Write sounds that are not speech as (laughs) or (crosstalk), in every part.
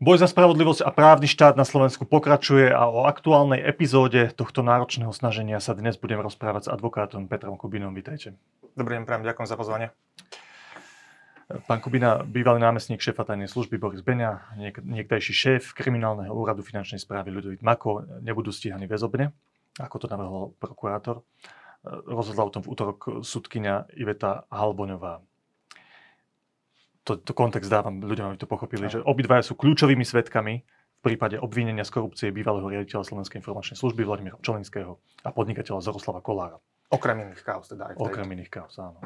Boj za spravodlivosť a právny štát na Slovensku pokračuje a o aktuálnej epizóde tohto náročného snaženia sa dnes budem rozprávať s advokátom Petrom Kubinom. Vítajte. Dobrý deň, prajem, ďakujem za pozvanie. Pán Kubina, bývalý námestník šéfa tajnej služby Boris Beňa, niek- niekdajší šéf kriminálneho úradu finančnej správy Ľudovít Mako nebudú stíhaní väzobne, ako to navrhol prokurátor. Rozhodla o tom v útorok sudkynia Iveta Halboňová to, to kontext dávam ľuďom, aby to pochopili, no. že obidvaja sú kľúčovými svetkami v prípade obvinenia z korupcie bývalého riaditeľa Slovenskej informačnej služby Vladimíra Čolinského a podnikateľa Zoroslava Kolára. Okrem iných kaos teda aj Okrem iných kaos, áno.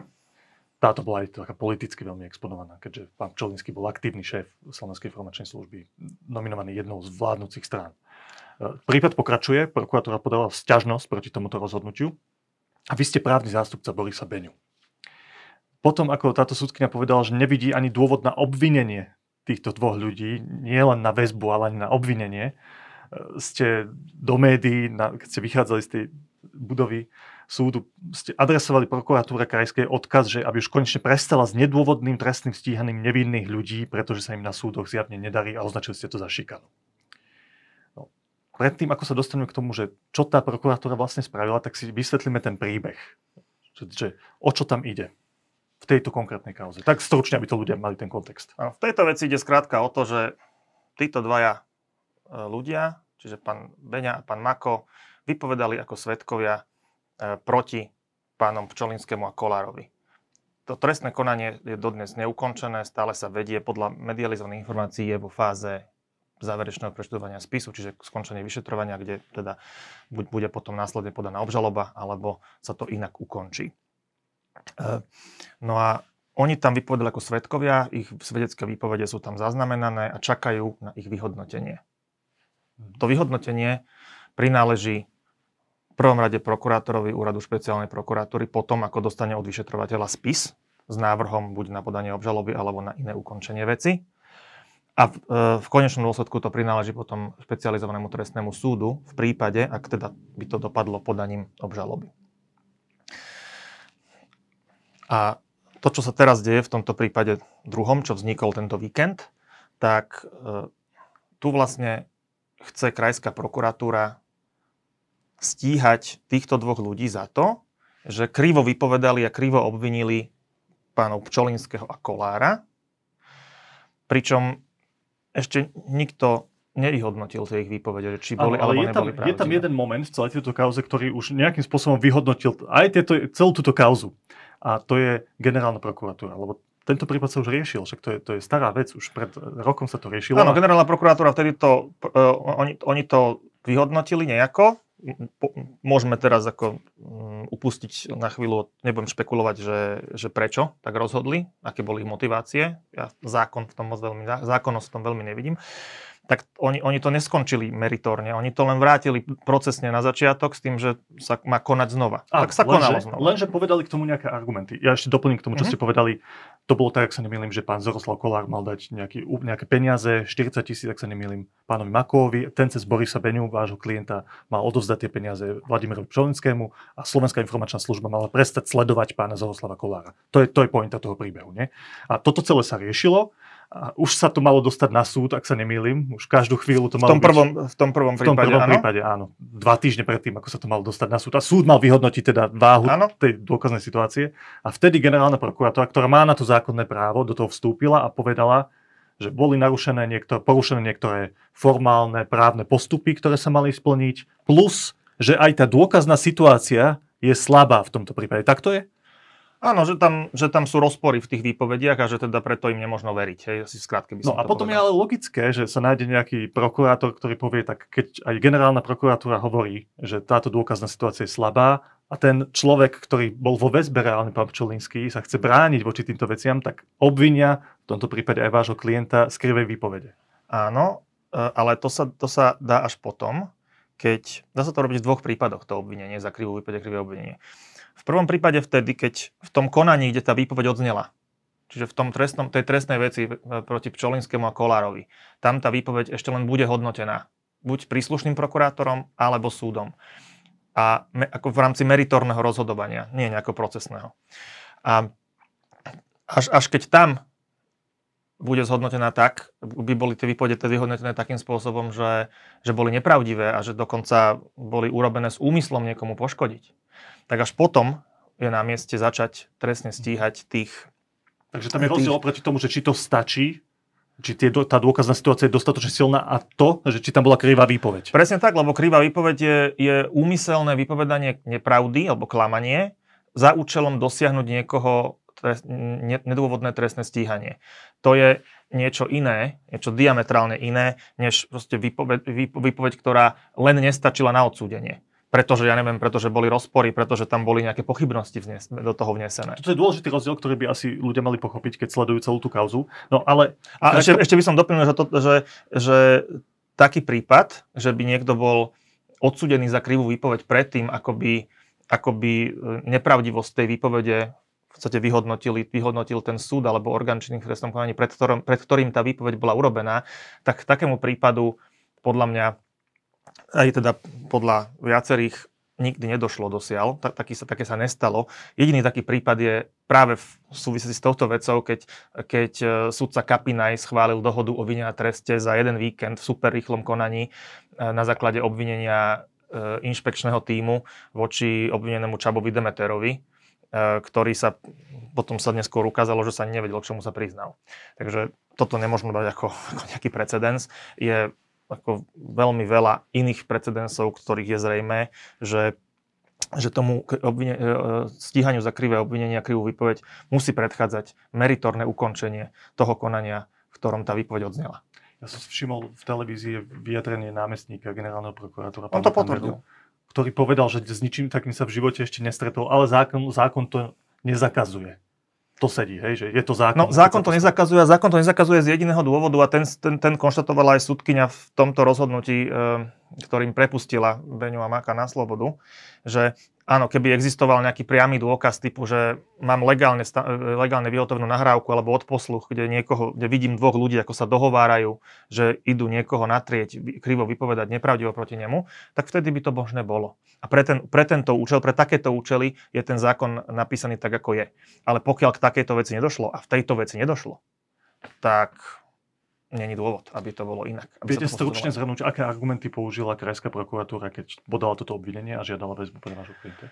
Táto bola aj taká politicky veľmi exponovaná, keďže pán Čolinský bol aktívny šéf Slovenskej informačnej služby, nominovaný jednou z vládnúcich strán. E, prípad pokračuje, prokuratúra podala sťažnosť proti tomuto rozhodnutiu a vy ste právny zástupca Borisa Beňu potom, ako táto súdkynia povedala, že nevidí ani dôvod na obvinenie týchto dvoch ľudí, nie len na väzbu, ale ani na obvinenie, e, ste do médií, na, keď ste vychádzali z tej budovy súdu, ste adresovali prokuratúre krajskej odkaz, že aby už konečne prestala s nedôvodným trestným stíhaním nevinných ľudí, pretože sa im na súdoch zjavne nedarí a označili ste to za šikanu. No. Predtým, ako sa dostaneme k tomu, že čo tá prokuratúra vlastne spravila, tak si vysvetlíme ten príbeh. Že, že o čo tam ide v tejto konkrétnej kauze? Tak stručne, aby to ľudia mali ten kontext. v tejto veci ide skrátka o to, že títo dvaja e, ľudia, čiže pán Beňa a pán Mako, vypovedali ako svetkovia e, proti pánom Pčolinskému a Kolárovi. To trestné konanie je dodnes neukončené, stále sa vedie podľa medializovaných informácií, je vo fáze záverečného preštudovania spisu, čiže skončenie vyšetrovania, kde teda buď bude potom následne podaná obžaloba, alebo sa to inak ukončí. Eh, no a oni tam vypovedali ako svetkovia, ich svedecké výpovede sú tam zaznamenané a čakajú na ich vyhodnotenie. Mhm. To vyhodnotenie prináleží v prvom rade prokurátorovi úradu špeciálnej prokuratúry potom, ako dostane od vyšetrovateľa spis s návrhom buď na podanie obžaloby alebo na iné ukončenie veci. A v, e, v konečnom dôsledku to prináleží potom špecializovanému trestnému súdu v prípade, ak teda by to dopadlo podaním obžaloby. A to, čo sa teraz deje v tomto prípade druhom, čo vznikol tento víkend, tak e, tu vlastne chce krajská prokuratúra stíhať týchto dvoch ľudí za to, že krivo vypovedali a krivo obvinili pánov Pčolinského a Kolára, pričom ešte nikto nevyhodnotil tie ich výpovede, že či boli ale alebo je tam, neboli Je tam jeden moment v celej tejto kauze, ktorý už nejakým spôsobom vyhodnotil aj tieto, celú túto kauzu a to je generálna prokuratúra, lebo tento prípad sa už riešil, však to je, to je stará vec, už pred rokom sa to riešilo. Áno, generálna prokuratúra vtedy to, uh, oni, oni to vyhodnotili nejako, môžeme teraz ako um, upustiť na chvíľu, nebudem špekulovať, že, že prečo tak rozhodli, aké boli ich motivácie. Ja zákon v tom moc veľmi, zákonnosť v tom veľmi nevidím tak oni, oni to neskončili meritorne. Oni to len vrátili procesne na začiatok s tým, že sa má konať znova. A, tak sa lenže, konalo znova. Lenže povedali k tomu nejaké argumenty. Ja ešte doplním k tomu, čo mm-hmm. ste povedali. To bolo tak, ak sa nemýlim, že pán Zoroslav Kolár mal dať nejaký, nejaké peniaze, 40 tisíc, ak sa nemýlim, pánovi Makovi. Ten cez Borisa Beňu, vášho klienta, mal odovzdať tie peniaze Vladimirovi Pčolinskému a Slovenská informačná služba mala prestať sledovať pána Zoroslava Kolára. To je, to je pointa toho príbehu. Nie? A toto celé sa riešilo a už sa to malo dostať na súd, ak sa nemýlim. Už každú chvíľu to malo v tom prvom, byť, v tom prvom prípade, v tom prvom áno? prípade, áno. Dva týždne predtým, ako sa to malo dostať na súd. A súd mal vyhodnotiť teda váhu áno? tej dôkaznej situácie. A vtedy generálna prokurátora, ktorá má na to zákonné právo, do toho vstúpila a povedala, že boli narušené niektoré, porušené niektoré formálne právne postupy, ktoré sa mali splniť, plus, že aj tá dôkazná situácia je slabá v tomto prípade. Tak to je? Áno, že tam, že tam sú rozpory v tých výpovediach a že teda preto im nemôžno veriť. Hej, asi skrátke by no a potom povedal. je ale logické, že sa nájde nejaký prokurátor, ktorý povie, tak keď aj generálna prokuratúra hovorí, že táto dôkazná situácia je slabá a ten človek, ktorý bol vo väzbe reálne, pán Pčolinský, sa chce brániť voči týmto veciam, tak obvinia v tomto prípade aj vášho klienta z krivej výpovede. Áno, e, ale to sa, to sa dá až potom, keď, dá sa to robiť v dvoch prípadoch, to obvinenie za krivú výpovede, krivé obvinenie. V prvom prípade vtedy, keď v tom konaní, kde tá výpoveď odznela, čiže v tom trestnom, tej trestnej veci proti Pčolinskému a Kolárovi, tam tá výpoveď ešte len bude hodnotená. Buď príslušným prokurátorom, alebo súdom. A me, ako v rámci meritorného rozhodovania, nie nejako procesného. A až, až keď tam bude zhodnotená tak, by boli tie výpovede tedy vyhodnotené takým spôsobom, že, že boli nepravdivé a že dokonca boli urobené s úmyslom niekomu poškodiť, tak až potom je na mieste začať trestne stíhať tých... Takže tam je rozdiel oproti tomu, že či to stačí, či tie, tá dôkazná situácia je dostatočne silná a to, že či tam bola krivá výpoveď. Presne tak, lebo krivá výpoveď je, je úmyselné vypovedanie nepravdy alebo klamanie za účelom dosiahnuť niekoho trest, nedôvodné trestné stíhanie. To je niečo iné, niečo diametrálne iné, než proste výpoveď, výpoveď, ktorá len nestačila na odsúdenie pretože, ja neviem, pretože boli rozpory, pretože tam boli nejaké pochybnosti vnes, do toho vnesené. To je dôležitý rozdiel, ktorý by asi ľudia mali pochopiť, keď sledujú celú tú kauzu. No ale... A ešte, ešte by som doplnil, že, to, že, že taký prípad, že by niekto bol odsudený za krivú výpoveď predtým, ako by, ako by e, nepravdivosť tej výpovede v podstate vyhodnotili, vyhodnotil ten súd alebo orgán činných v trestnom konaní, pred, ktorom, pred ktorým tá výpoveď bola urobená, tak k takému prípadu podľa mňa aj teda podľa viacerých nikdy nedošlo dosiaľ, tak, taký sa, také sa nestalo. Jediný taký prípad je práve v súvislosti s touto vecou, keď, keď e, sudca Kapinaj schválil dohodu o vine a treste za jeden víkend v super rýchlom konaní e, na základe obvinenia e, inšpekčného týmu voči obvinenému Čabovi Demeterovi, ktorý sa potom sa neskôr ukázalo, že sa nevedel, k čomu sa priznal. Takže toto nemôžeme dať ako, ako nejaký precedens. Je ako veľmi veľa iných precedensov, ktorých je zrejme, že že tomu obvine, e, stíhaniu za krivé obvinenia, krivú výpoveď musí predchádzať meritorné ukončenie toho konania, v ktorom tá výpoveď odznela. Ja som všimol v televízii vyjadrenie námestníka generálneho prokurátora. On to potvrdil. Ktorý povedal, že s ničím takým sa v živote ešte nestretol, ale zákon, zákon to nezakazuje to sedí, hej, že je to zákon. No zákon to nezakazuje a zákon to nezakazuje z jediného dôvodu a ten, ten, ten konštatovala aj súdkynia v tomto rozhodnutí, e, ktorým prepustila Beňu a Maka na slobodu, že áno, keby existoval nejaký priamy dôkaz typu, že mám legálne, legálne vyhotovnú nahrávku alebo odposluch, kde, niekoho, kde vidím dvoch ľudí, ako sa dohovárajú, že idú niekoho natrieť, krivo vypovedať nepravdivo proti nemu, tak vtedy by to možné bolo. A pre, ten, pre tento účel, pre takéto účely je ten zákon napísaný tak, ako je. Ale pokiaľ k takejto veci nedošlo a v tejto veci nedošlo, tak není dôvod, aby to bolo inak. Viete stručne zhrnúť, aké argumenty použila Krajská prokuratúra, keď podala toto obvinenie a žiadala väzbu pre vášho klienta?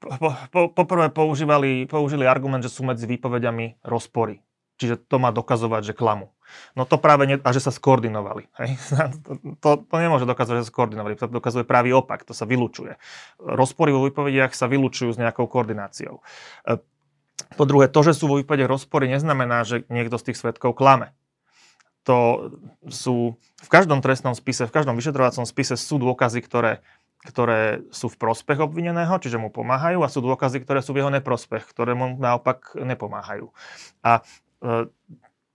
Po, po, poprvé používali, použili argument, že sú medzi výpovediami rozpory. Čiže to má dokazovať, že klamu. No to práve nie, a že sa skoordinovali. Hej? (laughs) To, to, to nemôže dokazovať, že sa skoordinovali. To dokazuje pravý opak, to sa vylučuje. Rozpory vo výpovediach sa vylučujú s nejakou koordináciou. E, po druhé, to, že sú vo výpovediach rozpory, neznamená, že niekto z tých svetkov klame to sú v každom trestnom spise, v každom vyšetrovacom spise sú dôkazy, ktoré, ktoré sú v prospech obvineného, čiže mu pomáhajú a sú dôkazy, ktoré sú v jeho neprospech, ktoré mu naopak nepomáhajú. A e,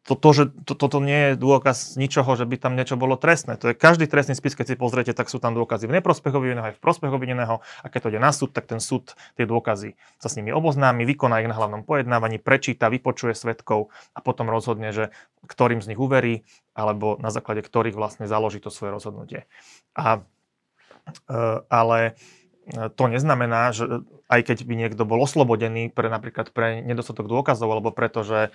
to, to, že to, toto nie je dôkaz ničoho, že by tam niečo bolo trestné. To je každý trestný spis, keď si pozriete, tak sú tam dôkazy v neprospech obvineného aj v prospech obvineného. A keď to ide na súd, tak ten súd tie dôkazy sa s nimi oboznámi, vykoná ich na hlavnom pojednávaní, prečíta, vypočuje svetkov a potom rozhodne, že ktorým z nich uverí, alebo na základe ktorých vlastne založí to svoje rozhodnutie. A, e, ale to neznamená, že aj keď by niekto bol oslobodený pre napríklad pre nedostatok dôkazov alebo preto, že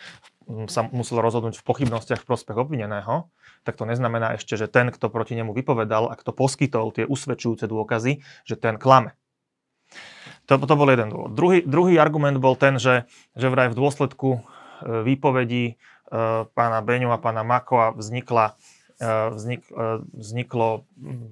sa musel rozhodnúť v pochybnostiach v prospech obvineného, tak to neznamená ešte, že ten, kto proti nemu vypovedal a kto poskytol tie usvedčujúce dôkazy, že ten klame. To, to bol jeden dôvod. Druhý, druhý argument bol ten, že, že vraj v dôsledku e, výpovedí e, pána Beňu a pána Makova vznikla vznik, eh, vzniklo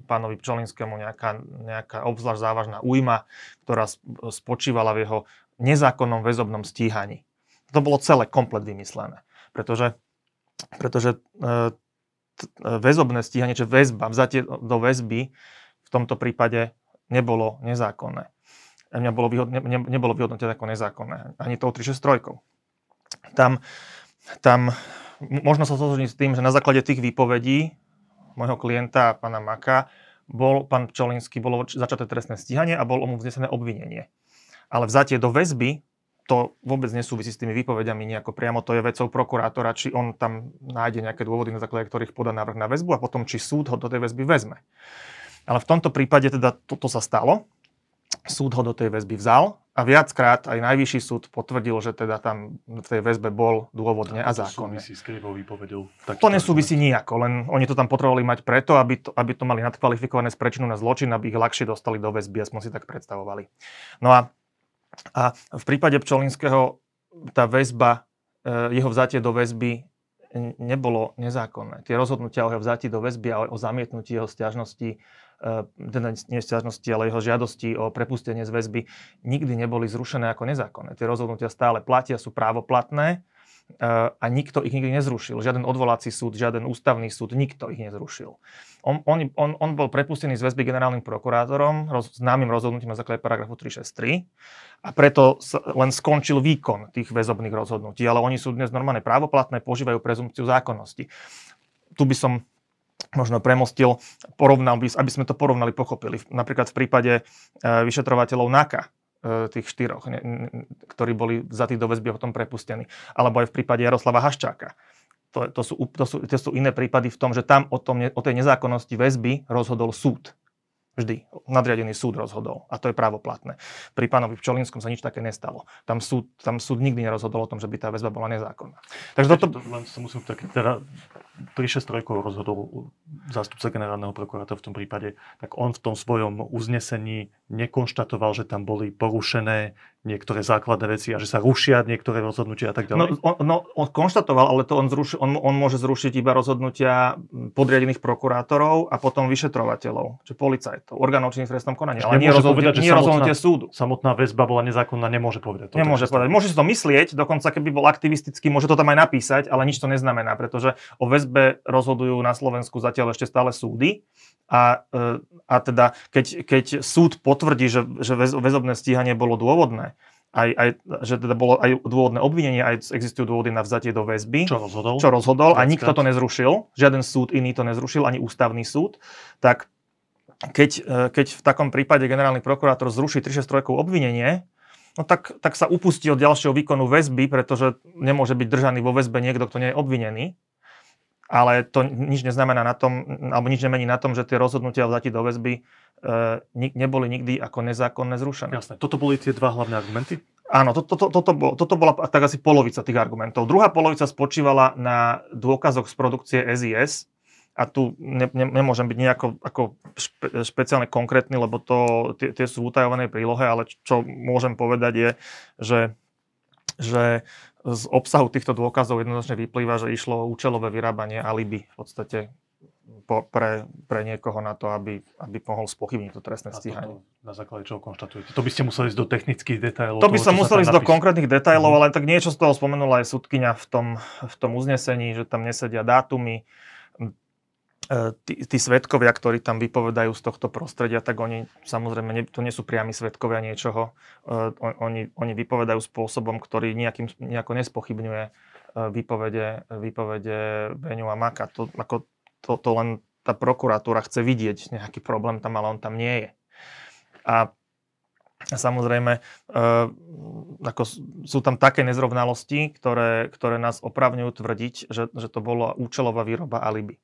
pánovi Pčolinskému nejaká, nejaká obzvlášť závažná újma, ktorá spočívala v jeho nezákonnom väzobnom stíhaní. To bolo celé komplet vymyslené. Pretože, pretože eh, väzobné stíhanie, čiže väzba, vzatie do väzby v tomto prípade nebolo nezákonné. Nebolo, vyhod, ne, nebolo vyhodnotené ako nezákonné. Ani tou 363. Tam, tam možno sa zhodniť s tým, že na základe tých výpovedí môjho klienta, pána Maka, bol pán Pčolinský, bolo začaté trestné stíhanie a bolo mu vznesené obvinenie. Ale vzatie do väzby to vôbec nesúvisí s tými výpovediami nejako priamo, to je vecou prokurátora, či on tam nájde nejaké dôvody, na základe ktorých podá návrh na väzbu a potom či súd ho do tej väzby vezme. Ale v tomto prípade teda toto sa stalo súd ho do tej väzby vzal a viackrát aj najvyšší súd potvrdil, že teda tam v tej väzbe bol dôvodne a zákonne. To súvisí s krivou výpovedou. To nesúvisí nejako, len oni to tam potrebovali mať preto, aby to, aby to mali nadkvalifikované z prečinu na zločin, aby ich ľahšie dostali do väzby, aspoň si tak predstavovali. No a, a v prípade Pčolinského tá väzba, e, jeho vzatie do väzby nebolo nezákonné. Tie rozhodnutia o jeho vzatí do väzby a o zamietnutí jeho stiažnosti teda nie stiažnosti, ale jeho žiadosti o prepustenie z väzby nikdy neboli zrušené ako nezákonné. Tie rozhodnutia stále platia, sú právoplatné eh, a nikto ich nikdy nezrušil. Žiaden odvolací súd, žiaden ústavný súd, nikto ich nezrušil. On, on, on, on bol prepustený z väzby generálnym prokurátorom, roz, známym rozhodnutím na základe paragrafu 363 a preto len skončil výkon tých väzobných rozhodnutí, ale oni sú dnes normálne právoplatné, požívajú prezumpciu zákonnosti. Tu by som možno premostil, porovnal by, aby sme to porovnali, pochopili. Napríklad v prípade e, vyšetrovateľov NAKA, e, tých štyroch, ktorí boli vzatí do väzby a potom prepustení. Alebo aj v prípade Jaroslava Haščáka. To, to, sú, to, sú, to sú iné prípady v tom, že tam o, tom, o tej nezákonnosti väzby rozhodol súd. Vždy. Nadriadený súd rozhodol. A to je právoplatné. Pri pánovi Pčolinskom sa nič také nestalo. Tam súd, tam súd nikdy nerozhodol o tom, že by tá väzba bola nezákonná. Takže toto... Len sa musím tak, teda 3-6 rokov rozhodol zástupca generálneho prokurátora v tom prípade, tak on v tom svojom uznesení nekonštatoval, že tam boli porušené niektoré základné veci a že sa rušia niektoré rozhodnutia a tak ďalej? No, on, no, on konštatoval, ale to on, zruši, on, on môže zrušiť iba rozhodnutia podriadených prokurátorov a potom vyšetrovateľov, či policajtov, orgánov činných trestnom konaní, ale nie, rozhodnutie, povedať, nie samotná, rozhodnutie súdu. Samotná väzba bola nezákonná, nemôže povedať. To nemôže povedať. Môže si to myslieť, dokonca keby bol aktivistický, môže to tam aj napísať, ale nič to neznamená, pretože o väzbe rozhodujú na Slovensku zatiaľ ešte stále súdy a, e, a teda keď, keď súd potvrdí, že, že väzobné stíhanie bolo dôvodné, aj, aj, že teda bolo aj dôvodné obvinenie, aj existujú dôvody na vzatie do väzby. Čo rozhodol. Čo rozhodol a nikto to nezrušil. Žiaden súd iný to nezrušil, ani ústavný súd. Tak keď, e, keď v takom prípade generálny prokurátor zruší 363 obvinenie, no tak, tak sa upustí od ďalšieho výkonu väzby, pretože nemôže byť držaný vo väzbe niekto, kto nie je obvinený ale to nič neznamená na tom, alebo nič nemení na tom, že tie rozhodnutia o vzati do väzby e, neboli nikdy ako nezákonné zrušené. Jasné. Toto boli tie dva hlavné argumenty? Áno, to, to, to, toto, bolo, toto bola tak asi polovica tých argumentov. Druhá polovica spočívala na dôkazoch z produkcie SIS, a tu ne, ne, nemôžem byť nejako ako špe, špeciálne konkrétny, lebo to, tie, tie sú v utajovanej prílohe, ale čo môžem povedať je, že, že z obsahu týchto dôkazov jednoznačne vyplýva, že išlo o účelové vyrábanie alibi v podstate po, pre, pre niekoho na to, aby, aby mohol spochybniť to trestné stíhanie. Na základe čoho konštatujete? To by ste museli ísť do technických detailov. To by som musel ísť do konkrétnych detailov, mm-hmm. ale tak niečo z toho spomenula aj súdkynia v tom, v tom uznesení, že tam nesedia dátumy, tí, tí svetkovia, ktorí tam vypovedajú z tohto prostredia, tak oni samozrejme nie, to nie sú priami svetkovia niečoho. Uh, oni, oni vypovedajú spôsobom, ktorý nejakým, nejako nespochybňuje uh, výpovede, výpovede Beňu a Maka. To, ako, to, to len tá prokuratúra chce vidieť nejaký problém tam, ale on tam nie je. A samozrejme, uh, ako sú tam také nezrovnalosti, ktoré, ktoré nás opravňujú tvrdiť, že, že to bolo účelová výroba alibi.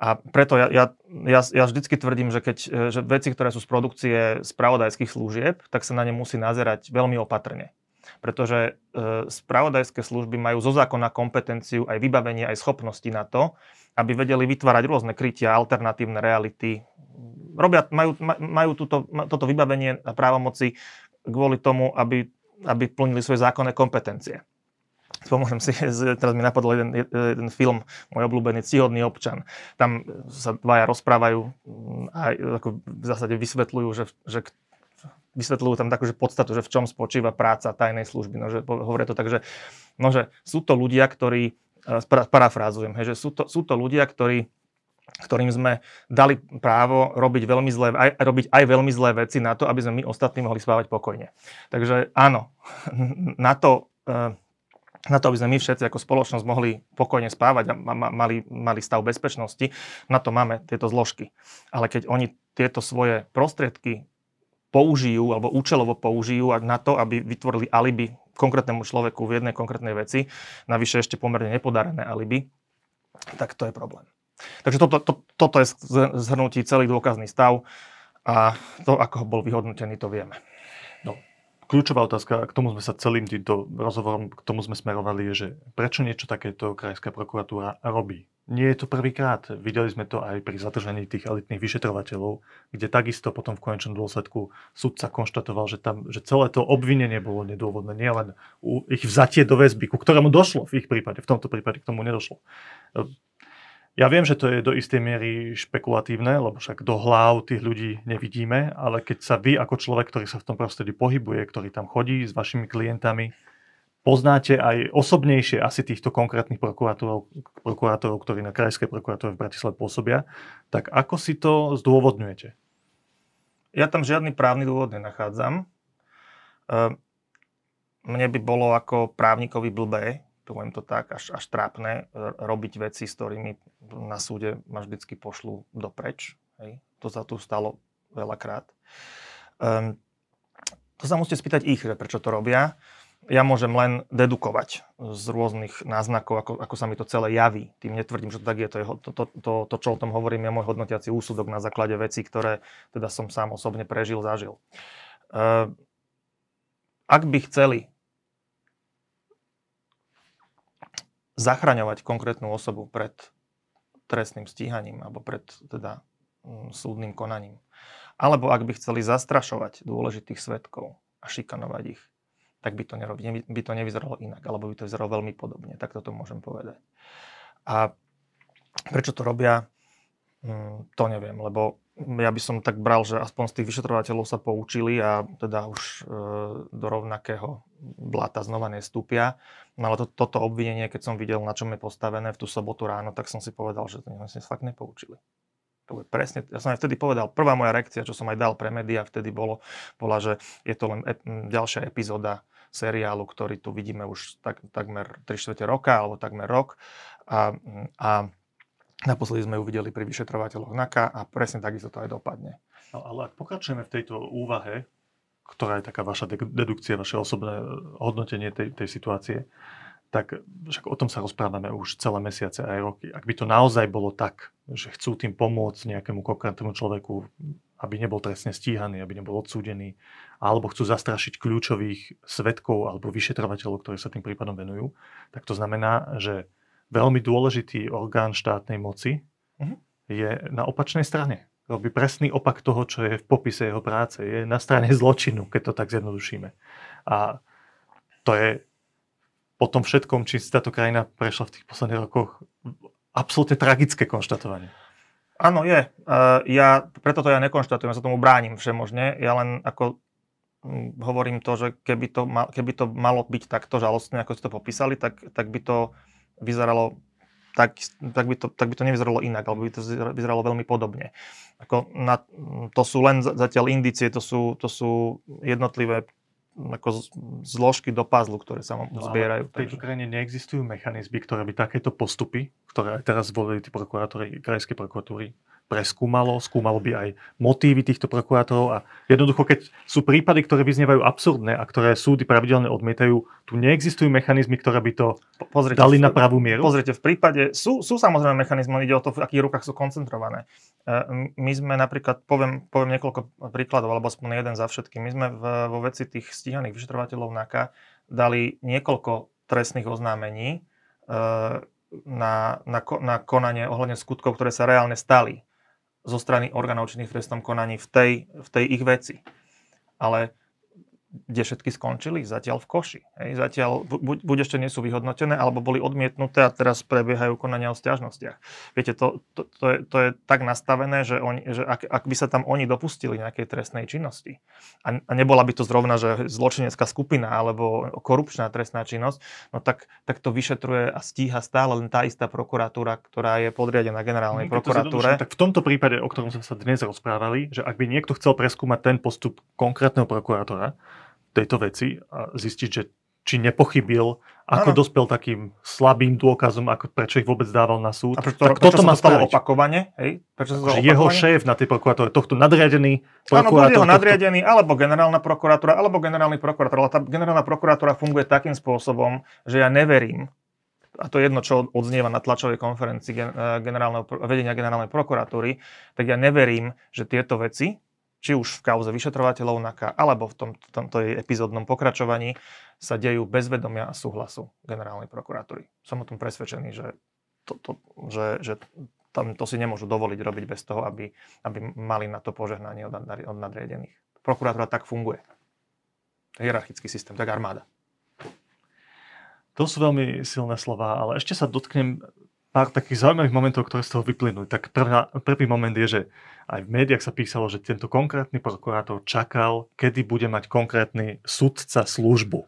A preto ja, ja, ja, ja vždycky tvrdím, že, keď, že veci, ktoré sú z produkcie spravodajských služieb, tak sa na ne musí nazerať veľmi opatrne. Pretože e, spravodajské služby majú zo zákona kompetenciu aj vybavenie, aj schopnosti na to, aby vedeli vytvárať rôzne krytia, alternatívne reality. Robia, majú, majú túto, toto vybavenie a právomoci kvôli tomu, aby, aby plnili svoje zákonné kompetencie. Pomôžem si, (laughs) teraz mi napadol jeden, jeden film, môj obľúbený Cihodný občan. Tam sa dvaja rozprávajú mm, a ako v zásade vysvetľujú, že, že vysvetľujú tam takú že podstatu, že v čom spočíva práca tajnej služby. No, že hovoria to tak, že, no, že sú to ľudia, ktorí, parafrázujem, hej, že sú to, sú to ľudia, ktorí ktorým sme dali právo robiť veľmi zlé, aj, robiť aj veľmi zlé veci na to, aby sme my ostatní mohli spávať pokojne. Takže áno, (laughs) na to e, na to, aby sme my všetci ako spoločnosť mohli pokojne spávať a mali, mali stav bezpečnosti, na to máme tieto zložky. Ale keď oni tieto svoje prostriedky použijú alebo účelovo použijú na to, aby vytvorili alibi konkrétnemu človeku v jednej konkrétnej veci, navyše ešte pomerne nepodarené alibi, tak to je problém. Takže toto, to, toto je zhrnutí celý dôkazný stav A to, ako bol vyhodnotený, to vieme. Kľúčová otázka, k tomu sme sa celým týmto rozhovorom, k tomu sme smerovali, je, že prečo niečo takéto krajská prokuratúra robí? Nie je to prvýkrát. Videli sme to aj pri zadržaní tých elitných vyšetrovateľov, kde takisto potom v konečnom dôsledku sudca konštatoval, že, tam, že celé to obvinenie bolo nedôvodné. Nie len ich vzatie do väzby, ku ktorému došlo v ich prípade. V tomto prípade k tomu nedošlo. Ja viem, že to je do istej miery špekulatívne, lebo však do hlav tých ľudí nevidíme, ale keď sa vy ako človek, ktorý sa v tom prostredí pohybuje, ktorý tam chodí s vašimi klientami, poznáte aj osobnejšie asi týchto konkrétnych prokurátorov, prokurátorov ktorí na krajskej prokuratúre v Bratislave pôsobia, tak ako si to zdôvodňujete? Ja tam žiadny právny dôvod nenachádzam. Ehm, mne by bolo ako právnikovi blbé, poviem to tak, až, až trápne, robiť veci, s ktorými na súde ma vždycky pošlu dopreč. Hej. To sa tu stalo veľakrát. Um, to sa musíte spýtať ich, že prečo to robia ja môžem len dedukovať z rôznych náznakov, ako, ako sa mi to celé javí. Tým netvrdím, že to tak je. To, je to, to, to, to čo o tom hovorím, je môj hodnotiaci úsudok na základe vecí, ktoré teda som sám osobne prežil, zažil. Uh, ak by chceli zachraňovať konkrétnu osobu pred trestným stíhaním alebo pred teda mm, súdnym konaním, alebo ak by chceli zastrašovať dôležitých svetkov a šikanovať ich, tak by to, nerobí, by to nevyzeralo inak, alebo by to vyzeralo veľmi podobne. Tak toto môžem povedať. A prečo to robia, to neviem, lebo ja by som tak bral, že aspoň z tých vyšetrovateľov sa poučili a teda už e, do rovnakého blata znova nestúpia. No ale to, toto obvinenie, keď som videl, na čom je postavené v tú sobotu ráno, tak som si povedal, že to sa fakt nepoučili. To je presne, ja som aj vtedy povedal, prvá moja reakcia, čo som aj dal pre médiá, vtedy bolo, bola, že je to len ep, ďalšia epizóda seriálu, ktorý tu vidíme už tak, takmer 3 čtvrte roka alebo takmer rok. A, a naposledy sme ju videli pri vyšetrovateľoch NAKA a presne takisto to aj dopadne. No, ale ak pokračujeme v tejto úvahe, ktorá je taká vaša dedukcia, vaše osobné hodnotenie tej, tej situácie, tak však o tom sa rozprávame už celé mesiace aj roky. Ak by to naozaj bolo tak, že chcú tým pomôcť nejakému konkrétnemu človeku, aby nebol trestne stíhaný, aby nebol odsúdený, alebo chcú zastrašiť kľúčových svetkov alebo vyšetrovateľov, ktorí sa tým prípadom venujú, tak to znamená, že veľmi dôležitý orgán štátnej moci uh-huh. je na opačnej strane. Robí presný opak toho, čo je v popise jeho práce. Je na strane zločinu, keď to tak zjednodušíme. A to je po tom všetkom, či si táto krajina prešla v tých posledných rokoch, absolútne tragické konštatovanie. Áno, je. Uh, ja, preto to ja nekonštatujem, ja sa tomu bránim všemožne. Ja len ako Hm, hovorím to, že keby to, mal, keby to malo byť takto žalostné, ako ste to popísali, tak, tak by to vyzeralo tak, tak, by to, tak by to nevyzeralo inak, alebo by to vyzeralo veľmi podobne. Ako na, to sú len zatiaľ indície, to sú, to sú jednotlivé ako zložky do puzzlu, ktoré sa no, zbierajú. V tejto krajine neexistujú mechanizmy, ktoré by takéto postupy, ktoré aj teraz zvolili tí prokurátori, krajské prokuratúry, preskúmalo, skúmalo by aj motívy týchto prokurátorov a jednoducho, keď sú prípady, ktoré vyznievajú absurdné a ktoré súdy pravidelne odmietajú, tu neexistujú mechanizmy, ktoré by to pozrite, dali na pravú mieru? Pozrite, v prípade, sú, sú samozrejme mechanizmy, ide o to, v akých rukách sú koncentrované. E, my sme napríklad, poviem, poviem niekoľko príkladov, alebo aspoň jeden za všetky, my sme v, vo veci tých stíhaných vyšetrovateľov NAKA dali niekoľko trestných oznámení e, na, na, na konanie ohľadne skutkov, ktoré sa reálne stali zo strany orgánov činných v trestnom konaní v tej, v tej ich veci. Ale kde všetky skončili? Zatiaľ v koši. Hej. Zatiaľ buď, buď ešte nie sú vyhodnotené, alebo boli odmietnuté a teraz prebiehajú konania o stiažnostiach. Viete, to, to, to, je, to je tak nastavené, že, oni, že ak, ak by sa tam oni dopustili nejakej trestnej činnosti a, a nebola by to zrovna, že zločinecká skupina alebo korupčná trestná činnosť, no tak, tak to vyšetruje a stíha stále len tá istá prokuratúra, ktorá je podriadená generálnej no, prokuratúre. Tak v tomto prípade, o ktorom sme sa dnes rozprávali, že ak by niekto chcel preskúmať ten postup konkrétneho prokurátora, tejto veci a zistiť, že či nepochybil, ako ano. dospel takým slabým dôkazom, ako prečo ich vôbec dával na súd. A prečo, tak prečo toto má stalo opakovane? Hej? Prečo sa to jeho šéf na tej prokuratúre, tohto nadriadený prokurátor... Áno, jeho nadriadený, tohto... alebo generálna prokuratúra, alebo generálny prokurátor. Ale tá generálna prokuratúra funguje takým spôsobom, že ja neverím, a to je jedno, čo odznieva na tlačovej konferencii eh, generálneho, vedenia generálnej prokuratúry, tak ja neverím, že tieto veci či už v kauze vyšetrovateľov NAKA, alebo v tom, tomto jej epizódnom pokračovaní, sa dejú bez vedomia a súhlasu generálnej prokuratúry. Som o tom presvedčený, že, to, to, že, že tam to si nemôžu dovoliť robiť bez toho, aby, aby mali na to požehnanie od, od nadriedených. Prokuratúra tak funguje. Hierarchický systém, tak armáda. To sú veľmi silné slova, ale ešte sa dotknem pár takých zaujímavých momentov, ktoré z toho vyplynuli. Tak prvá, prvý moment je, že aj v médiách sa písalo, že tento konkrétny prokurátor čakal, kedy bude mať konkrétny sudca službu.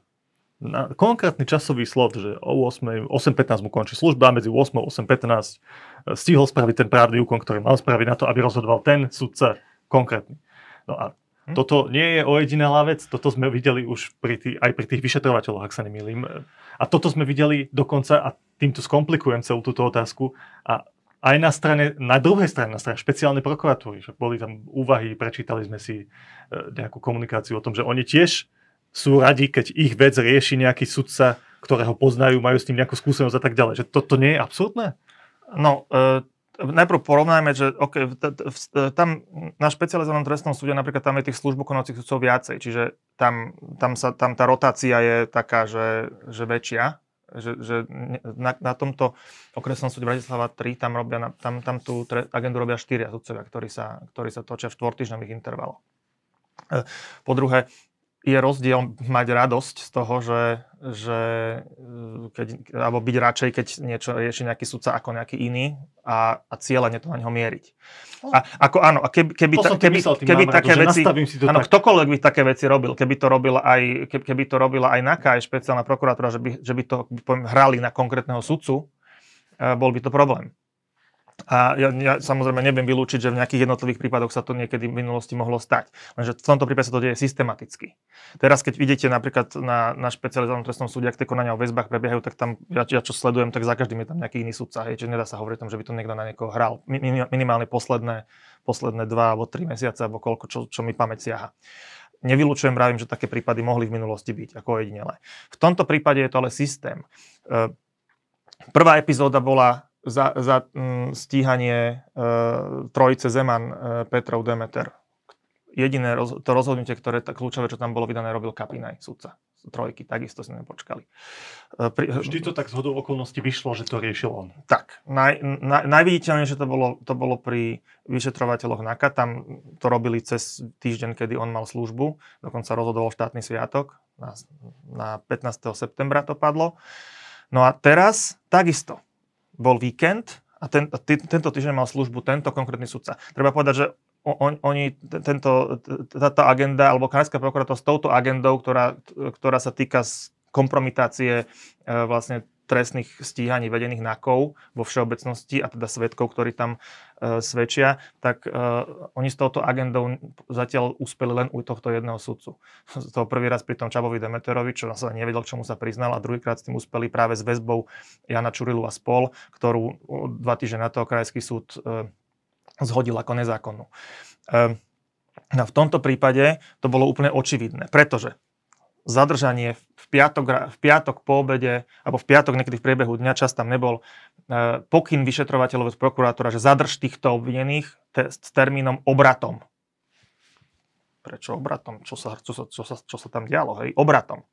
Na konkrétny časový slot, že o 8, 8.15 mu končí služba, medzi 8 a 8.15 stihol spraviť ten právny úkon, ktorý mal spraviť na to, aby rozhodoval ten sudca konkrétny. No a hm? toto nie je ojedinelá vec, toto sme videli už pri tých, aj pri tých vyšetrovateľoch, ak sa nemýlim. A toto sme videli dokonca, a týmto skomplikujem celú túto otázku, a aj na strane, na druhej strane, na strane špeciálnej prokuratúry, že boli tam úvahy, prečítali sme si e, nejakú komunikáciu o tom, že oni tiež sú radi, keď ich vec rieši nejaký sudca, ktorého poznajú, majú s tým nejakú skúsenosť a tak ďalej. Že toto nie je absurdné? No, e, najprv porovnajme, že okay, t- t- t- tam na špecializovanom trestnom súde napríklad tam je tých službu konocích sudcov viacej, čiže tam, tam, sa, tam tá rotácia je taká, že, že väčšia že, že na, na tomto okresnom súde Bratislava 3 tam, robia, tam, tam tú tre, agendu robia štyria sudcovia, ktorí sa, ktorí sa točia v štvortýždňových intervaloch. E, po druhé, je rozdiel mať radosť z toho, že, že e, keď, alebo byť radšej, keď niečo rieši nejaký sudca ako nejaký iný a, a cieľene to na ňo mieriť. A, ako áno, a keby, keby, ta, keby, keby také veci, áno, tak. ktokoľvek by také veci robil, keby to robila aj, keby, keby to robila aj NAKA, aj špeciálna prokuratúra, že by, že by to poviem, hrali na konkrétneho sudcu, e, bol by to problém. A ja, ja samozrejme neviem vylúčiť, že v nejakých jednotlivých prípadoch sa to niekedy v minulosti mohlo stať. Lenže v tomto prípade sa to deje systematicky. Teraz, keď vidíte napríklad na, na špecializovanom trestnom súde, ak tie konania o väzbách prebiehajú, tak tam, ja, ja čo sledujem, tak za každým je tam nejaký iný sudca. Hej, čiže nedá sa hovoriť tom, že by to niekto na niekoho hral. Minimálne posledné, posledné dva alebo tri mesiace, alebo koľko, čo, čo mi pamäť siaha. Nevylučujem, vravím, že také prípady mohli v minulosti byť, ako jedinele. V tomto prípade je to ale systém. E, prvá epizóda bola za, za m, mm, stíhanie e, trojice Zeman e, Petrov Demeter. Jediné roz, to rozhodnutie, ktoré tá kľúčové, čo tam bolo vydané, robil Kapinaj, sudca trojky, takisto sme nepočkali. E, pri, Vždy to tak z hodou okolností vyšlo, že to riešil on. Tak, naj, naj, najviditeľnejšie to bolo, to bolo pri vyšetrovateľoch NAKA, tam to robili cez týždeň, kedy on mal službu, dokonca rozhodoval štátny sviatok, na, na 15. septembra to padlo. No a teraz takisto bol víkend a ten, t- tento týždeň mal službu tento konkrétny sudca. Treba povedať, že on, oni, tento, táto agenda, alebo Kanadská prokuratúra s touto agendou, ktorá, ktorá sa týka kompromitácie e, vlastne trestných stíhaní vedených NAKov vo všeobecnosti a teda svetkov, ktorí tam e, svedčia, tak e, oni s touto agendou zatiaľ uspeli len u tohto jedného sudcu. Toho prvý raz pri tom Čabovi Demeterovi, čo sa nevedel, k čomu sa priznal a druhýkrát s tým uspeli práve s väzbou Jana Čurilu a spol, ktorú dva týždne na to krajský súd e, zhodil ako nezákonnú. E, no v tomto prípade to bolo úplne očividné, pretože zadržanie v piatok, v piatok po obede, alebo v piatok niekedy v priebehu dňa, čas tam nebol, e, pokyn vyšetrovateľov z prokurátora, že zadrž týchto obvinených te, s termínom obratom. Prečo obratom? Čo sa, čo, sa, čo, sa, čo sa tam dialo? Hej? Obratom.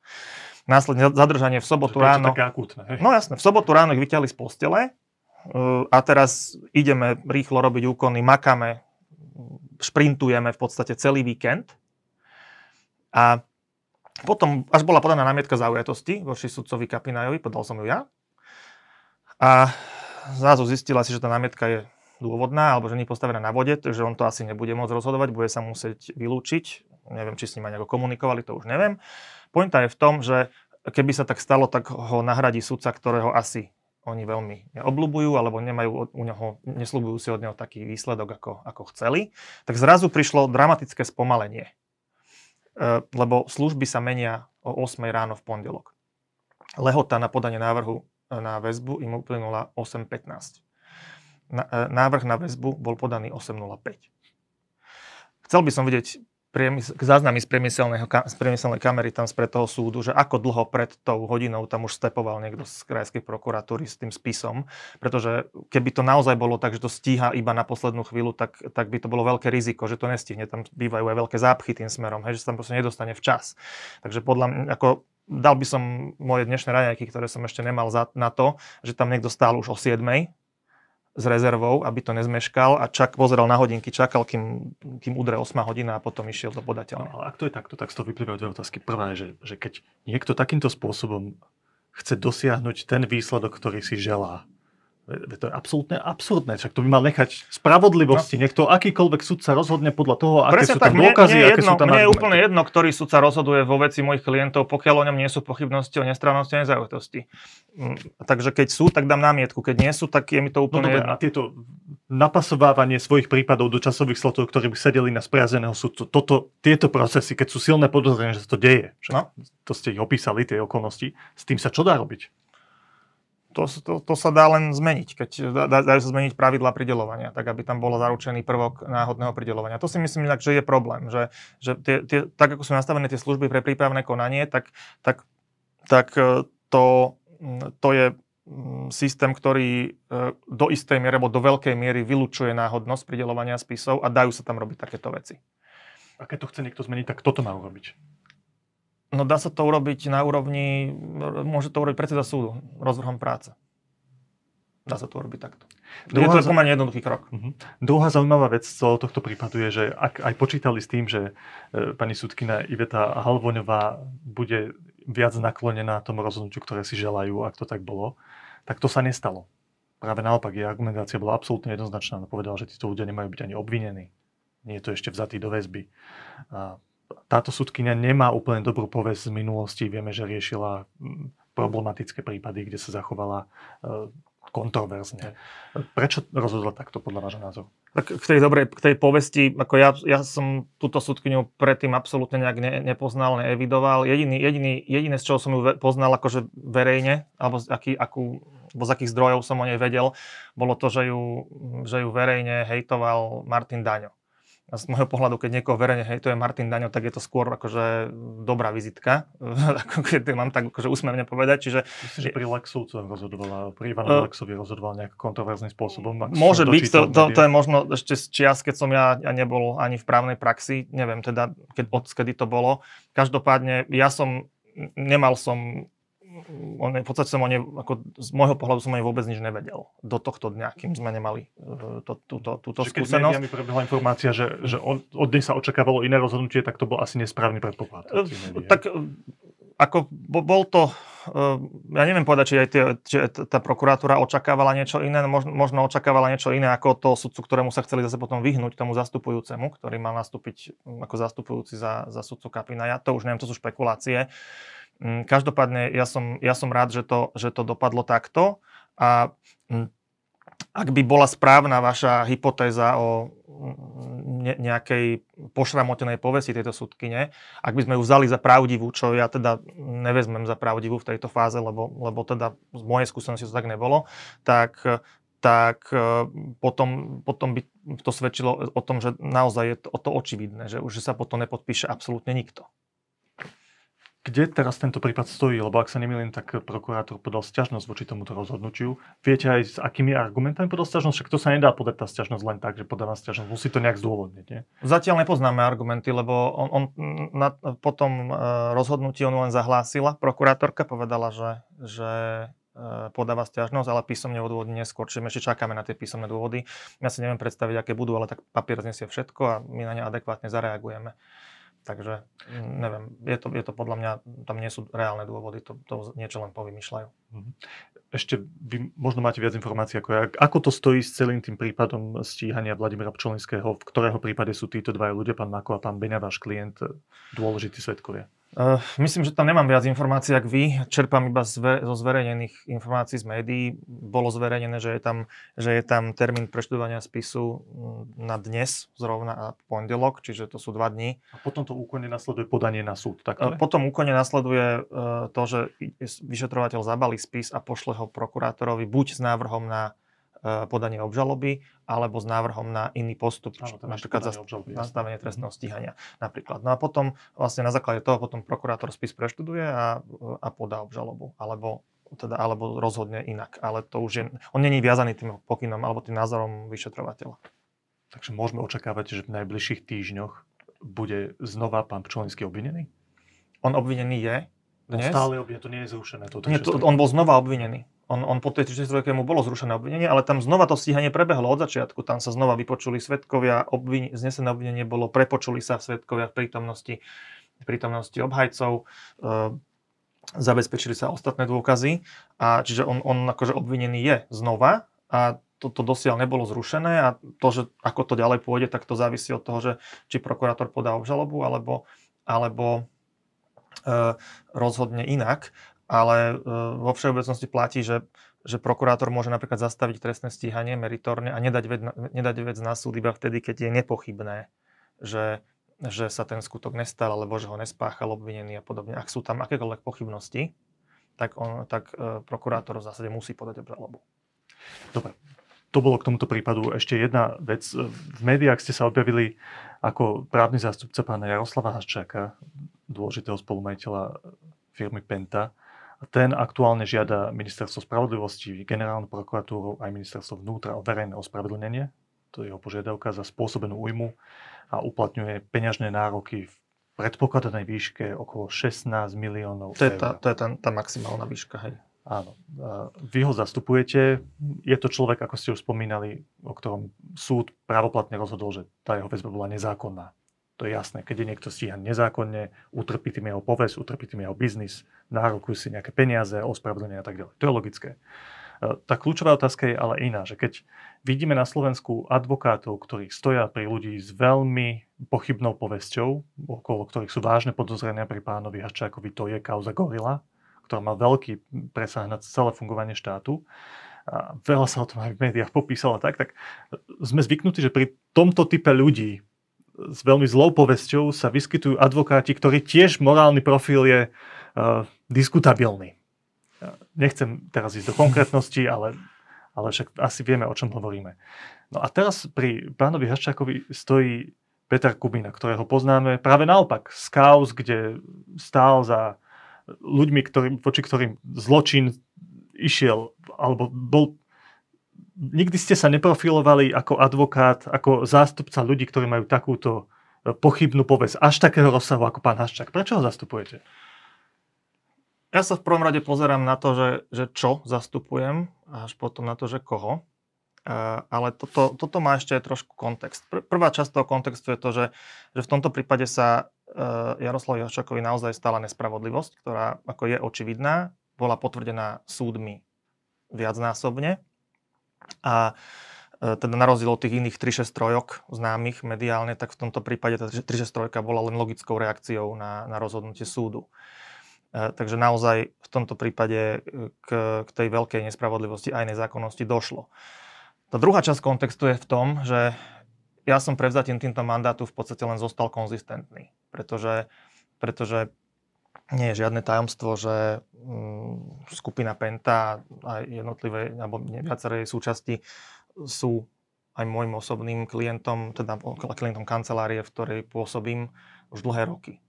Následne zadržanie v sobotu to ráno. Také akútne, hej? No jasne, v sobotu ráno ich vyťahli z postele e, a teraz ideme rýchlo robiť úkony, makáme, šprintujeme v podstate celý víkend. A potom, až bola podaná námietka zaujatosti voči sudcovi Kapinajovi, podal som ju ja. A zrazu zistila si, že tá námietka je dôvodná, alebo že nie je postavená na vode, takže on to asi nebude môcť rozhodovať, bude sa musieť vylúčiť. Neviem, či s ním aj nejako komunikovali, to už neviem. Pointa je v tom, že keby sa tak stalo, tak ho nahradí sudca, ktorého asi oni veľmi neobľúbujú, alebo nemajú u neho, nesľubujú si od neho taký výsledok, ako, ako chceli, tak zrazu prišlo dramatické spomalenie. E, lebo služby sa menia o 8 ráno v pondelok. Lehota na podanie návrhu e, na väzbu im uplynula 8.15. E, návrh na väzbu bol podaný 8.05. Chcel by som vidieť priemysl, záznamy z, z priemyselnej kamery tam spred toho súdu, že ako dlho pred tou hodinou tam už stepoval niekto z krajskej prokuratúry s tým spisom, pretože keby to naozaj bolo tak, že to stíha iba na poslednú chvíľu, tak, tak by to bolo veľké riziko, že to nestihne. Tam bývajú aj veľké zápchy tým smerom, hej, že sa tam proste nedostane včas. Takže podľa mňa, ako dal by som moje dnešné raňajky, ktoré som ešte nemal za, na to, že tam niekto stál už o 7 s rezervou, aby to nezmeškal a čak, pozeral na hodinky, čakal, kým, kým udre 8 hodina a potom išiel do podateľa. No, ale ak to je takto, tak z toho vyplývajú dve otázky. Prvá je, že, že keď niekto takýmto spôsobom chce dosiahnuť ten výsledok, ktorý si želá, to je absolútne absurdné, však to by mal nechať spravodlivosti. No. Niekto, akýkoľvek sa rozhodne podľa toho, aké Presne sú tam dôkazy, mne, mne aké jedno, sú tam Mne je úplne jedno, ktorý sa rozhoduje vo veci mojich klientov, pokiaľ o ňom nie sú pochybnosti o nestrannosti a nezaujatosti. Mm, takže keď sú, tak dám námietku. Keď nie sú, tak je mi to úplne no, jedno. A tieto napasovávanie svojich prípadov do časových slotov, ktorí by sedeli na spriazeného súdcu, toto, tieto procesy, keď sú silné podozrenie, že sa to deje, však no. to ste ich opísali, tie okolnosti, s tým sa čo dá robiť? To, to, to sa dá len zmeniť, keď dá, dajú sa zmeniť pravidla pridelovania, tak aby tam bol zaručený prvok náhodného pridelovania. To si myslím, že je problém, že, že tie, tie, tak ako sú nastavené tie služby pre prípravné konanie, tak, tak, tak e, to, to je systém, ktorý e, do istej miery, alebo do veľkej miery vylučuje náhodnosť pridelovania spisov a dajú sa tam robiť takéto veci. A keď to chce niekto zmeniť, tak toto má urobiť. No dá sa to urobiť na úrovni, môže to urobiť predseda súdu rozvrhom práce. Dá sa to urobiť takto. Druhá, je to pomerne jednoduchý krok. Uh-huh. Druhá zaujímavá vec z celého tohto prípadu je, že ak aj počítali s tým, že e, pani sudkina Iveta Halvoňová bude viac naklonená tomu rozhodnutiu, ktoré si želajú, ak to tak bolo, tak to sa nestalo. Práve naopak, jej argumentácia bola absolútne jednoznačná. Povedala, že títo ľudia nemajú byť ani obvinení. Nie je to ešte vzatý do väzby. A táto súdkynia nemá úplne dobrú povesť z minulosti. Vieme, že riešila mm, problematické prípady, kde sa zachovala e, kontroverzne. Prečo rozhodla takto podľa vášho názoru? Tak k tej dobrej, k tej povesti, ako ja, ja som túto súdkyňu predtým absolútne nejak ne, nepoznal, neevidoval. Jediný, jediný, jediné, z čoho som ju poznal akože verejne, alebo z, aký, akú, alebo z akých zdrojov som o nej vedel, bolo to, že ju, že ju verejne hejtoval Martin Daňo. A z môjho pohľadu, keď niekoho verejne hejtuje Martin Daňo, tak je to skôr akože dobrá vizitka, (laughs) ako keď mám tak akože úsmevne povedať. Čiže, Myslím, že pri Lexovcoch rozhodovala, pri Ivanovi uh, Lexovi rozhodoval nejak kontroverzným spôsobom. Môže byť, to, to, to, je možno ešte z čias, keď som ja, ja nebol ani v právnej praxi, neviem teda, keď, od kedy to bolo. Každopádne, ja som, nemal som on, v podstate som o ne, ako z môjho pohľadu som o ne vôbec nič nevedel do tohto dňa, kým sme nemali uh, to, túto, túto Čiže skúsenosť. Keď prebehla informácia, že, že od, od nej sa očakávalo iné rozhodnutie, tak to bol asi nesprávny predpoklad. Uh, tak uh, ako bol to, uh, ja neviem povedať, či aj tie, či tá prokuratúra očakávala niečo iné, možno, možno očakávala niečo iné ako to sudcu, ktorému sa chceli zase potom vyhnúť tomu zastupujúcemu, ktorý mal nastúpiť ako zastupujúci za, za sudcu Kapina. Ja to už neviem, to sú špekulácie. Mm, každopádne ja som, ja som rád, že to, že to dopadlo takto a mm, ak by bola správna vaša hypotéza o mm, ne, nejakej pošramotenej povesti tejto súdkyne, ak by sme ju vzali za pravdivú, čo ja teda nevezmem za pravdivú v tejto fáze, lebo, lebo teda z mojej skúsenosti to tak nebolo, tak tak e, potom, potom by to svedčilo o tom, že naozaj je to, to očividné, že už sa potom nepodpíše absolútne nikto. Kde teraz tento prípad stojí? Lebo ak sa nemýlim, tak prokurátor podal sťažnosť voči tomuto rozhodnutiu. Viete aj s akými argumentami podal sťažnosť? Však to sa nedá podať tá sťažnosť len tak, že podáva sťažnosť. Musí to nejak zdôvodniť, nie? Zatiaľ nepoznáme argumenty, lebo on, on na, po tom e, rozhodnutí on len zahlásila. Prokurátorka povedala, že, že e, podáva sťažnosť, ale písomne odôvodí neskôr. Čiže ešte čakáme na tie písomné dôvody. Ja si neviem predstaviť, aké budú, ale tak papier znesie všetko a my na ne adekvátne zareagujeme. Takže mm, neviem, je to, je to podľa mňa, tam nie sú reálne dôvody, to, to niečo len povymýšľajú. Mhm. Ešte vy možno máte viac informácií, ako ja. Ako to stojí s celým tým prípadom stíhania Vladimira Pčolinského, v ktorého prípade sú títo dvaja ľudia, pán Mako a pán Beňa, váš klient, dôležití svetkovia? Uh, myslím, že tam nemám viac informácií, ako vy. Čerpám iba zve, zo zverejnených informácií z médií. Bolo zverejnené, že je tam, že je tam termín preštudovania spisu mm, na dnes, zrovna a pondelok, čiže to sú dva dní. A potom to úkonne nasleduje podanie na súd, tak uh, Potom úkonne nasleduje uh, to, že vyšetrovateľ zabalí spis a pošle ho prokurátorovi buď s návrhom na podanie obžaloby alebo s návrhom na iný postup, Áno, napríklad za obžaloby, nastavenie trestného stíhania napríklad. No a potom vlastne na základe toho potom prokurátor spis preštuduje a, a podá obžalobu alebo teda, alebo rozhodne inak. Ale to už je, on není viazaný tým pokynom alebo tým názorom vyšetrovateľa. Takže môžeme očakávať, že v najbližších týždňoch bude znova pán Pčolinský obvinený? On obvinený je dnes. On stále obvinený, to nie je zrušené. Toto nie, to, on bol znova obvinený. On, on po tej 33 mu bolo zrušené obvinenie, ale tam znova to stíhanie prebehlo od začiatku. Tam sa znova vypočuli svetkovia, obvin, znesené obvinenie bolo, prepočuli sa svetkovia v prítomnosti, v prítomnosti obhajcov. E, zabezpečili sa ostatné dôkazy. A čiže on, on akože obvinený je znova a toto dosiaľ nebolo zrušené a to, že ako to ďalej pôjde, tak to závisí od toho, že či prokurátor podá obžalobu alebo, alebo e, rozhodne inak. Ale e, vo všeobecnosti platí, že, že prokurátor môže napríklad zastaviť trestné stíhanie meritorne a nedať vec, nedať vec na súd iba vtedy, keď je nepochybné, že, že sa ten skutok nestal alebo že ho nespáchal obvinený a podobne. Ak sú tam akékoľvek pochybnosti, tak, on, tak e, prokurátor v zásade musí podať obžalobu. Dobre, to bolo k tomuto prípadu. Ešte jedna vec. V médiách ste sa objavili ako právny zástupca pána Jaroslava Haščáka, dôležitého spolumajiteľa firmy Penta. Ten aktuálne žiada ministerstvo spravodlivosti, generálnu prokuratúru aj ministerstvo vnútra o verejné ospravedlnenie. To je jeho požiadavka za spôsobenú újmu a uplatňuje peňažné nároky v predpokladanej výške okolo 16 miliónov to je tá, To je tá, tá maximálna výška, hej. Áno. Vy ho zastupujete. Je to človek, ako ste už spomínali, o ktorom súd právoplatne rozhodol, že tá jeho väzba bola nezákonná. To je jasné. Keď je niekto stíhaný nezákonne, utrpí tým jeho poves, utrpí tým jeho biznis, nárokujú si nejaké peniaze, ospravedlenie a tak ďalej. To je logické. Tá kľúčová otázka je ale iná, že keď vidíme na Slovensku advokátov, ktorí stoja pri ľudí s veľmi pochybnou povesťou, okolo ktorých sú vážne podozrenia pri pánovi Haščákovi, to je kauza Gorila, ktorá má veľký presah na celé fungovanie štátu, a veľa sa o tom aj v médiách popísalo tak, tak sme zvyknutí, že pri tomto type ľudí s veľmi zlou povesťou sa vyskytujú advokáti, ktorí tiež morálny profil je uh, diskutabilný. Nechcem teraz ísť do konkrétnosti, ale, ale však asi vieme, o čom hovoríme. No a teraz pri pánovi Haščákovi stojí Peter Kubina, ktorého poznáme práve naopak z kauz, kde stál za ľuďmi, ktorý, voči ktorým zločin išiel, alebo bol... Nikdy ste sa neprofilovali ako advokát, ako zástupca ľudí, ktorí majú takúto e, pochybnú povesť až takého rozsahu ako pán Haščák. Prečo ho zastupujete? Ja sa v prvom rade pozerám na to, že, že čo zastupujem, až potom na to, že koho. Uh, ale toto, toto má ešte trošku kontext. Pr- prvá časť toho kontextu je to, že, že v tomto prípade sa uh, Jaroslav Jaščakovi naozaj stala nespravodlivosť, ktorá ako je očividná, bola potvrdená súdmi viacnásobne. A uh, teda na rozdiel od tých iných 363 známych mediálne, tak v tomto prípade tá 363 bola len logickou reakciou na, na rozhodnutie súdu. Takže naozaj v tomto prípade k, k tej veľkej nespravodlivosti aj nezákonnosti došlo. Tá druhá časť kontextu je v tom, že ja som prevzatím týmto mandátu v podstate len zostal konzistentný, pretože, pretože nie je žiadne tajomstvo, že mm, skupina Penta a jednotlivé, alebo viaceré súčasti sú aj môjim osobným klientom, teda klientom kancelárie, v ktorej pôsobím už dlhé roky.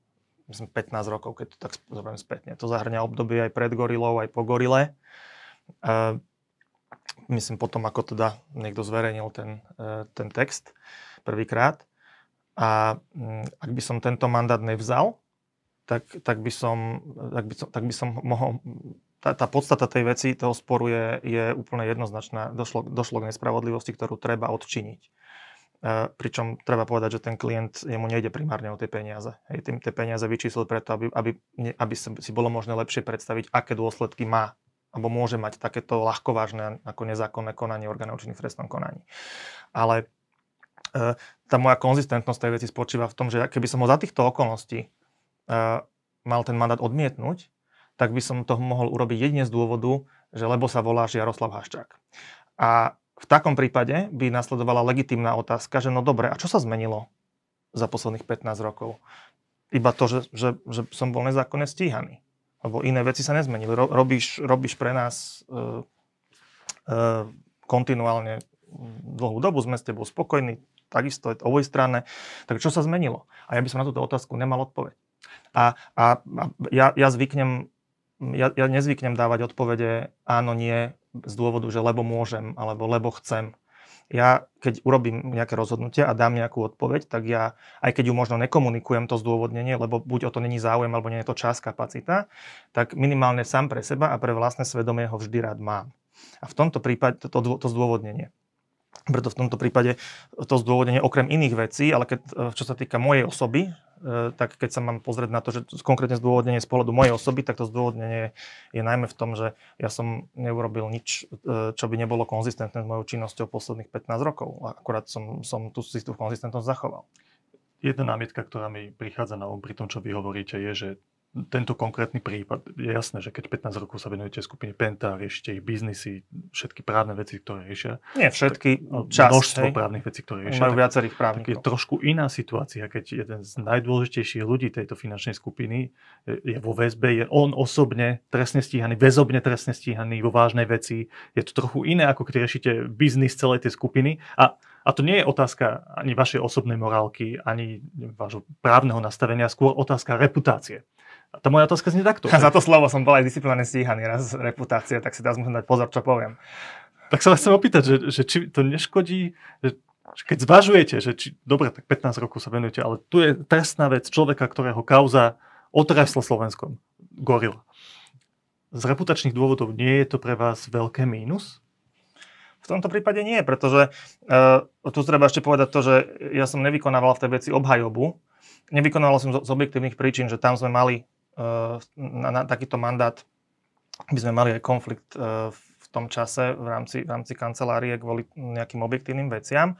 Myslím 15 rokov, keď to tak zoberiem spätne. To zahrňa obdobie aj pred gorilou, aj po gorile myslím potom, ako teda niekto zverejnil ten, e, ten text prvýkrát. A mm, ak by som tento mandát nevzal, tak, tak, by, som, tak, by, som, tak by som mohol... Tá, tá podstata tej veci, toho sporu je, je úplne jednoznačná. Došlo, došlo k nespravodlivosti, ktorú treba odčiniť. E, pričom treba povedať, že ten klient, jemu nejde primárne o tie peniaze. Hej, tým, tie peniaze vyčíslil preto, aby, aby, aby si bolo možné lepšie predstaviť, aké dôsledky má alebo môže mať takéto ľahkovážne ako nezákonné konanie orgánov činných v trestnom konaní. Ale e, tá moja konzistentnosť tej veci spočíva v tom, že keby som ho za týchto okolností mal ten mandát odmietnúť, tak by som to mohol urobiť jedine z dôvodu, že lebo sa voláš Jaroslav Haščák. A v takom prípade by nasledovala legitimná otázka, že no dobre, a čo sa zmenilo za posledných 15 rokov? Iba to, že, že, že som bol nezákonne stíhaný lebo iné veci sa nezmenili. Robíš, robíš pre nás uh, uh, kontinuálne dlhú dobu, sme s tebou spokojní, takisto je to obojstranné. Tak čo sa zmenilo? A ja by som na túto otázku nemal odpoveď. A, a, a ja, ja zvyknem, ja, ja nezvyknem dávať odpovede áno, nie, z dôvodu, že lebo môžem, alebo lebo chcem. Ja, keď urobím nejaké rozhodnutie a dám nejakú odpoveď, tak ja, aj keď ju možno nekomunikujem to zdôvodnenie, lebo buď o to není záujem, alebo nie je to čas, kapacita, tak minimálne sám pre seba a pre vlastné svedomie ho vždy rád mám. A v tomto prípade to, to, to zdôvodnenie. Preto v tomto prípade to zdôvodnenie okrem iných vecí, ale keď, e, čo sa týka mojej osoby, e, tak keď sa mám pozrieť na to, že konkrétne zdôvodnenie z pohľadu mojej osoby, tak to zdôvodnenie je najmä v tom, že ja som neurobil nič, e, čo by nebolo konzistentné s mojou činnosťou posledných 15 rokov. Akurát som, som tú si tú konzistentnosť zachoval. Jedna námietka, ktorá mi prichádza na um pri tom, čo vy hovoríte, je, že tento konkrétny prípad, je jasné, že keď 15 rokov sa venujete skupine Penta, riešite ich biznisy, všetky právne veci, ktoré riešia. Nie všetky, tak, Množstvo hej. právnych vecí, ktoré riešia. Majú viacerých právnikov. Tak je trošku iná situácia, keď jeden z najdôležitejších ľudí tejto finančnej skupiny je vo väzbe, je on osobne trestne stíhaný, väzobne trestne stíhaný vo vážnej veci. Je to trochu iné, ako keď riešite biznis celej tej skupiny. A a to nie je otázka ani vašej osobnej morálky, ani vášho právneho nastavenia, skôr otázka reputácie. A tá moja otázka znie takto. Za to slovo som bol aj disciplinárne stíhaný raz reputácie, tak si teraz musím dať pozor, čo poviem. Tak sa vás chcem opýtať, že, že či to neškodí, že keď zvažujete, že či, dobre, tak 15 rokov sa venujete, ale tu je trestná vec človeka, ktorého kauza otresla Slovenskom, gorila. Z reputačných dôvodov nie je to pre vás veľké mínus? V tomto prípade nie, pretože uh, tu treba ešte povedať to, že ja som nevykonával v tej veci obhajobu. Nevykonával som z, z objektívnych príčin, že tam sme mali na, na takýto mandát by sme mali aj konflikt e, v tom čase v rámci, v rámci kancelárie kvôli nejakým objektívnym veciam.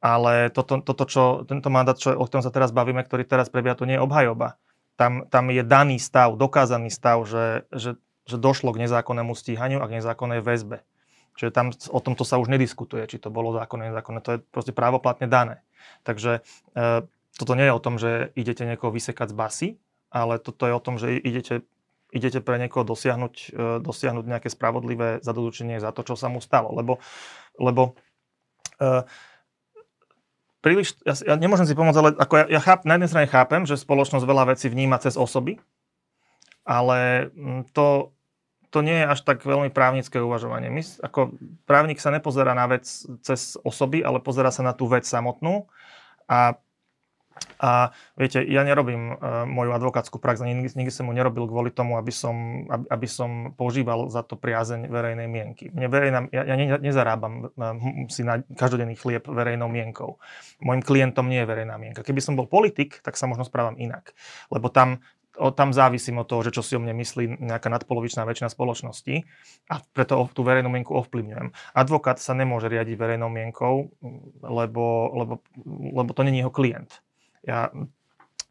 Ale toto, toto čo, tento mandát, čo, o ktorom sa teraz bavíme, ktorý teraz prebieha, to nie je obhajoba. Tam, tam je daný stav, dokázaný stav, že, že, že došlo k nezákonnému stíhaniu a k nezákonnej väzbe. Čiže tam o tomto sa už nediskutuje, či to bolo zákonné, nezákonné. To je proste právoplatne dané. Takže e, toto nie je o tom, že idete niekoho vysekať z basy, ale toto je o tom, že idete, idete pre niekoho dosiahnuť, e, dosiahnuť nejaké spravodlivé zadodučenie za to, čo sa mu stalo. Lebo, lebo uh, príliš, ja, ja nemôžem si pomôcť, ale ako ja, ja cháp, na jednej strane chápem, že spoločnosť veľa vecí vníma cez osoby, ale mm, to, to nie je až tak veľmi právnické uvažovanie. My, ako právnik sa nepozerá na vec cez osoby, ale pozera sa na tú vec samotnú a a viete, ja nerobím uh, moju advokátsku prax, nikdy, nikdy som mu nerobil kvôli tomu, aby som, aby, aby som používal za to priazeň verejnej mienky. Mne verejná, ja, ja ne, nezarábam uh, si na každodenný chlieb verejnou mienkou. Mojim klientom nie je verejná mienka. Keby som bol politik, tak sa možno správam inak. Lebo tam o, tam závisím od toho, že čo si o mne myslí nejaká nadpolovičná väčšina spoločnosti a preto tú verejnú mienku ovplyvňujem. Advokát sa nemôže riadiť verejnou mienkou, lebo, lebo, lebo to není jeho klient. Ja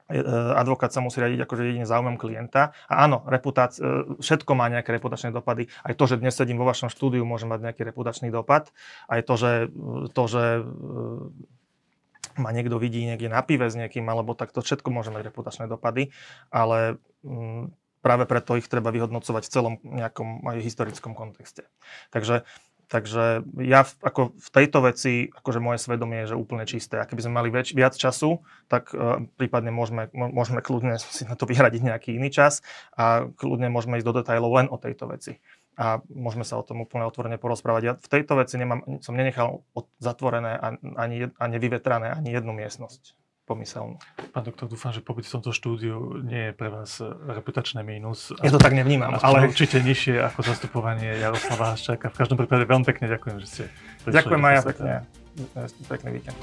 e, advokát sa musí riadiť akože jedine záujmom klienta. A áno, reputác, e, všetko má nejaké reputačné dopady. Aj to, že dnes sedím vo vašom štúdiu, môže mať nejaký reputačný dopad. Aj to, že, to, že e, ma niekto vidí niekde na pive s niekým, alebo tak to všetko môže mať reputačné dopady. Ale práve preto ich treba vyhodnocovať v celom nejakom aj historickom kontexte. Takže Takže ja v, ako v tejto veci, akože moje svedomie je že úplne čisté. A keby sme mali väč, viac času, tak uh, prípadne môžeme, môžeme kľudne si na to vyhradiť nejaký iný čas a kľudne môžeme ísť do detajlov len o tejto veci. A môžeme sa o tom úplne otvorene porozprávať. Ja v tejto veci nemám, som nenechal zatvorené ani, a nevyvetrané ani jednu miestnosť pomyselnú. Pán doktor, dúfam, že pobyt v tomto štúdiu nie je pre vás reputačné mínus. Ja to tak nevnímam. Ale určite nižšie ako zastupovanie Jaroslava Haščáka. V každom prípade veľmi pekne ďakujem, že ste Ďakujem aj ja pekne. Pekný víkend.